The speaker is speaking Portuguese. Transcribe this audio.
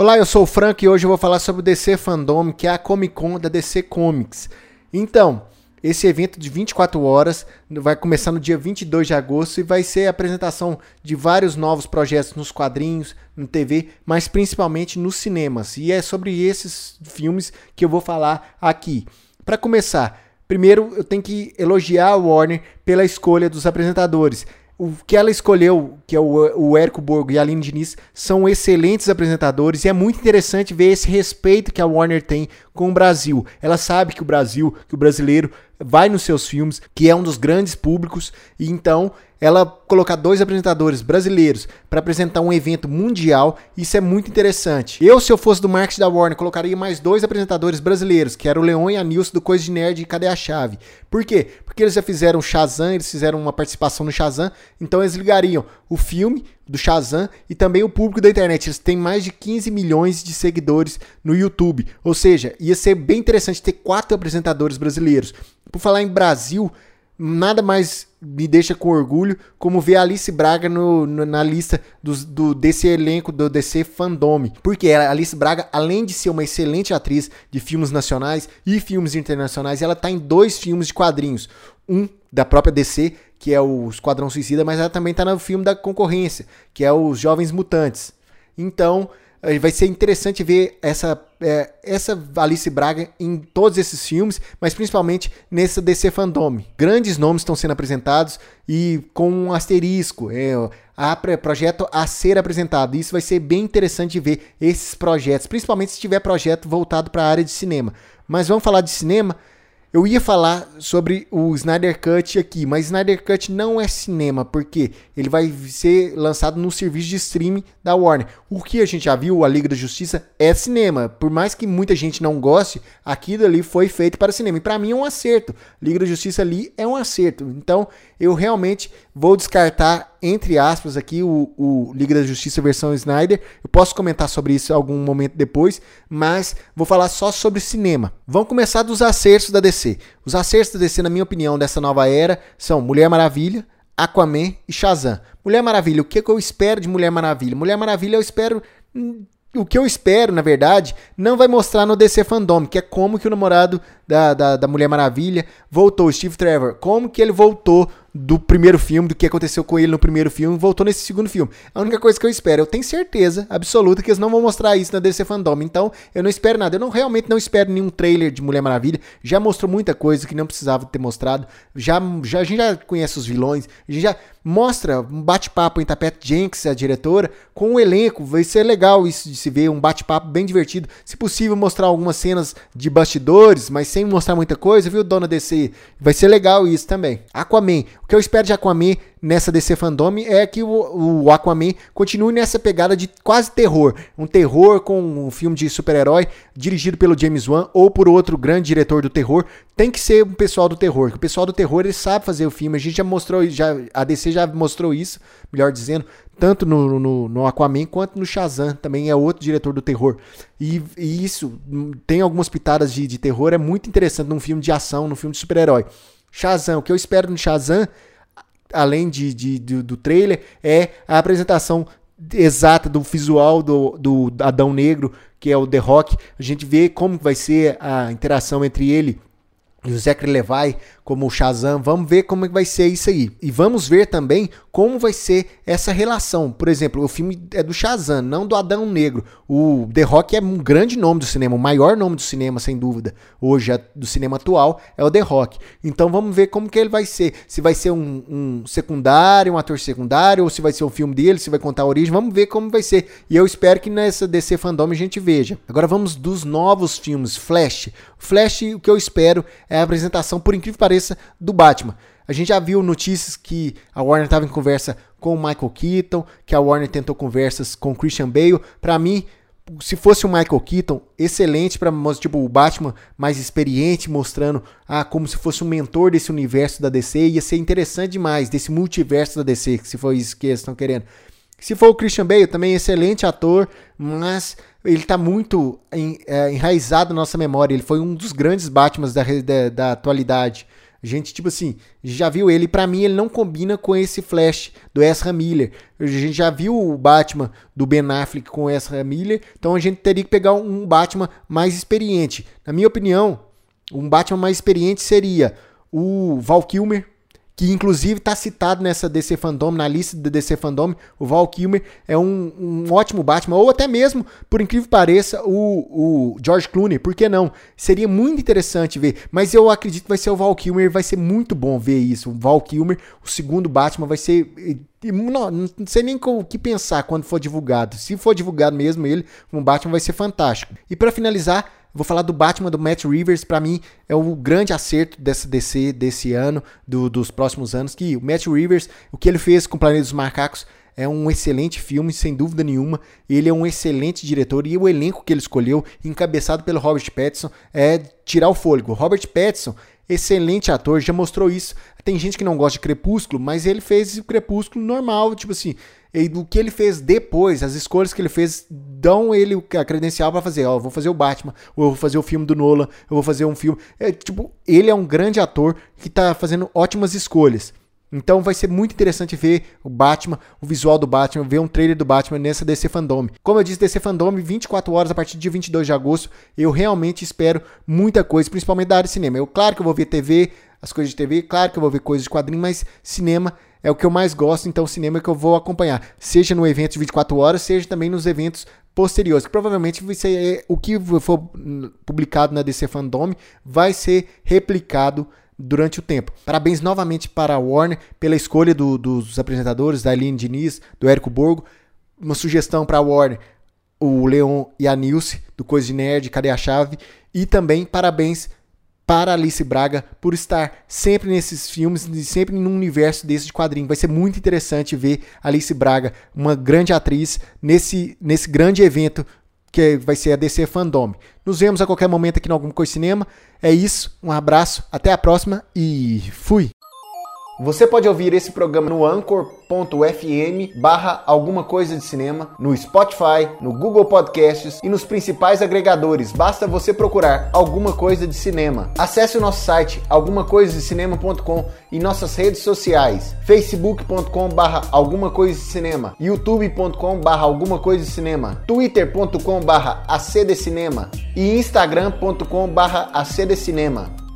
Olá, eu sou o Frank e hoje eu vou falar sobre o DC Fandom, que é a Comic Con da DC Comics. Então, esse evento de 24 horas vai começar no dia 22 de agosto e vai ser a apresentação de vários novos projetos nos quadrinhos, no TV, mas principalmente nos cinemas. E é sobre esses filmes que eu vou falar aqui. Para começar, primeiro eu tenho que elogiar a Warner pela escolha dos apresentadores o que ela escolheu, que é o, o Érico Borgo e a Aline Diniz, são excelentes apresentadores e é muito interessante ver esse respeito que a Warner tem com o Brasil. Ela sabe que o Brasil, que o brasileiro vai nos seus filmes, que é um dos grandes públicos, e então ela colocar dois apresentadores brasileiros para apresentar um evento mundial, isso é muito interessante. Eu, se eu fosse do marketing da Warner, colocaria mais dois apresentadores brasileiros, que era o Leon e a Nilson do Coisa de Nerd e Cadê a Chave? Por quê? Porque eles já fizeram Shazam, eles fizeram uma participação no Shazam, então eles ligariam o filme do Shazam e também o público da internet. Eles têm mais de 15 milhões de seguidores no YouTube. Ou seja, ia ser bem interessante ter quatro apresentadores brasileiros. Por falar em Brasil, nada mais me deixa com orgulho como ver a Alice Braga no, no, na lista dos, do, desse elenco do DC Fandome. Porque a Alice Braga, além de ser uma excelente atriz de filmes nacionais e filmes internacionais, ela está em dois filmes de quadrinhos. Um da própria DC, que é o Esquadrão Suicida, mas ela também está no filme da concorrência, que é os Jovens Mutantes. Então, vai ser interessante ver essa, é, essa Alice Braga em todos esses filmes, mas principalmente nesse DC Fandom. Grandes nomes estão sendo apresentados e com um asterisco, é, a projeto a ser apresentado. Isso vai ser bem interessante ver esses projetos, principalmente se tiver projeto voltado para a área de cinema. Mas vamos falar de cinema. Eu ia falar sobre o Snyder Cut aqui, mas Snyder Cut não é cinema, porque ele vai ser lançado no serviço de streaming da Warner. O que a gente já viu, a Liga da Justiça, é cinema. Por mais que muita gente não goste, aquilo ali foi feito para cinema. E para mim é um acerto. Liga da Justiça ali é um acerto. Então eu realmente vou descartar, entre aspas, aqui o, o Liga da Justiça versão Snyder. Eu posso comentar sobre isso algum momento depois, mas vou falar só sobre cinema. Vamos começar dos acertos da DC. Os acertos da DC, na minha opinião, dessa nova era são Mulher Maravilha, Aquaman e Shazam. Mulher Maravilha, o que, que eu espero de Mulher Maravilha? Mulher Maravilha eu espero o que eu espero, na verdade, não vai mostrar no DC Fandom, que é como que o namorado da, da, da Mulher Maravilha voltou, Steve Trevor, como que ele voltou do primeiro filme, do que aconteceu com ele no primeiro filme, voltou nesse segundo filme. A única coisa que eu espero, eu tenho certeza absoluta que eles não vão mostrar isso na DC Fandom. Então, eu não espero nada. Eu não realmente não espero nenhum trailer de Mulher Maravilha. Já mostrou muita coisa que não precisava ter mostrado. Já, já a gente já conhece os vilões, a gente já mostra um bate-papo em Tapete Jenks, a diretora, com o elenco. Vai ser legal isso de se ver, um bate-papo bem divertido. Se possível, mostrar algumas cenas de bastidores, mas sem mostrar muita coisa, viu, dona DC? Vai ser legal isso também. Aquaman. Que eu espero de Aquaman nessa DC Fandom é que o, o, Aquaman continue nessa pegada de quase terror. Um terror com um filme de super-herói dirigido pelo James Wan ou por outro grande diretor do terror. Tem que ser o pessoal do terror. O pessoal do terror ele sabe fazer o filme. A gente já mostrou, já, a DC já mostrou isso, melhor dizendo, tanto no, no, no Aquaman quanto no Shazam. Também é outro diretor do terror. E, e isso tem algumas pitadas de, de terror. É muito interessante num filme de ação, num filme de super-herói. Shazam, o que eu espero no Shazam além de, de, de, do trailer, é a apresentação exata do visual do, do Adão Negro, que é o The Rock. A gente vê como vai ser a interação entre ele e o Zachary Levi como o Shazam. Vamos ver como é vai ser isso aí. E vamos ver também como vai ser essa relação. Por exemplo, o filme é do Shazam, não do Adão Negro. O The Rock é um grande nome do cinema, o maior nome do cinema, sem dúvida. Hoje, do cinema atual, é o The Rock. Então vamos ver como que ele vai ser. Se vai ser um, um secundário, um ator secundário, ou se vai ser um filme dele, se vai contar a origem. Vamos ver como vai ser. E eu espero que nessa DC Fandom a gente veja. Agora vamos dos novos filmes. Flash. Flash, o que eu espero é a apresentação, por incrível que pareça, do Batman. A gente já viu notícias que a Warner estava em conversa com o Michael Keaton, que a Warner tentou conversas com o Christian Bale. Para mim, se fosse o Michael Keaton, excelente para tipo o Batman mais experiente, mostrando ah, como se fosse um mentor desse universo da DC, ia ser interessante demais desse multiverso da DC, se for isso que eles estão querendo. Se for o Christian Bale, também excelente ator, mas ele está muito é, enraizado na nossa memória. Ele foi um dos grandes Batmans da, da, da atualidade. A gente, tipo assim, já viu ele, para mim ele não combina com esse Flash do Ezra Miller. A gente já viu o Batman do Ben Affleck com Ezra Miller, então a gente teria que pegar um Batman mais experiente. Na minha opinião, um Batman mais experiente seria o Val Kilmer, que inclusive está citado nessa DC Fandom, na lista da DC Fandom, o Val Kilmer é um, um, ótimo Batman, ou até mesmo, por incrível que pareça, o, o George Clooney, por que não? Seria muito interessante ver, mas eu acredito que vai ser o Val Kilmer, vai ser muito bom ver isso, o Val Kilmer, o segundo Batman vai ser... Não, não sei nem o que pensar quando for divulgado. Se for divulgado mesmo ele, um Batman vai ser fantástico. E para finalizar, Vou falar do Batman do Matt Rivers, para mim é o grande acerto dessa DC desse ano, do, dos próximos anos, que o Matt Rivers, o que ele fez com o Planeta dos Macacos é um excelente filme, sem dúvida nenhuma. Ele é um excelente diretor e o elenco que ele escolheu, encabeçado pelo Robert Pattinson, é tirar o fôlego. Robert Pattinson, excelente ator, já mostrou isso. Tem gente que não gosta de Crepúsculo, mas ele fez o Crepúsculo normal, tipo assim, e do que ele fez depois, as escolhas que ele fez dão ele a credencial para fazer, ó, eu vou fazer o Batman, ou eu vou fazer o filme do Nolan, eu vou fazer um filme. É, tipo, ele é um grande ator que tá fazendo ótimas escolhas. Então vai ser muito interessante ver o Batman, o visual do Batman, ver um trailer do Batman nessa DC Fandom. Como eu disse, DC Fandom 24 horas a partir dia 22 de agosto. Eu realmente espero muita coisa, principalmente da área de cinema. Eu claro que eu vou ver TV, as coisas de TV, claro que eu vou ver coisas de quadrinho, mas cinema é o que eu mais gosto, então cinema é que eu vou acompanhar, seja no evento de 24 horas, seja também nos eventos posteriores, que provavelmente vai ser é, o que for publicado na DC Fandom vai ser replicado durante o tempo. Parabéns novamente para a Warner pela escolha do, dos apresentadores, da Aline Diniz, do Érico Borgo. Uma sugestão para a Warner, o Leon e a Nilce, do Coisa de Nerd, Cadê a Chave? E também parabéns para Alice Braga por estar sempre nesses filmes e sempre num universo desse de quadrinho. Vai ser muito interessante ver Alice Braga, uma grande atriz, nesse, nesse grande evento que vai ser a DC Fandom. Nos vemos a qualquer momento aqui no Alguma Coisa Cinema. É isso, um abraço, até a próxima e fui! Você pode ouvir esse programa no anchor.fm barra alguma coisa de cinema, no Spotify, no Google Podcasts e nos principais agregadores. Basta você procurar alguma coisa de cinema. Acesse o nosso site algumacoisadecinema.com e nossas redes sociais facebook.com barra alguma coisa de cinema, youtube.com barra alguma coisa de cinema, twitter.com barra acdcinema e instagram.com barra acdcinema.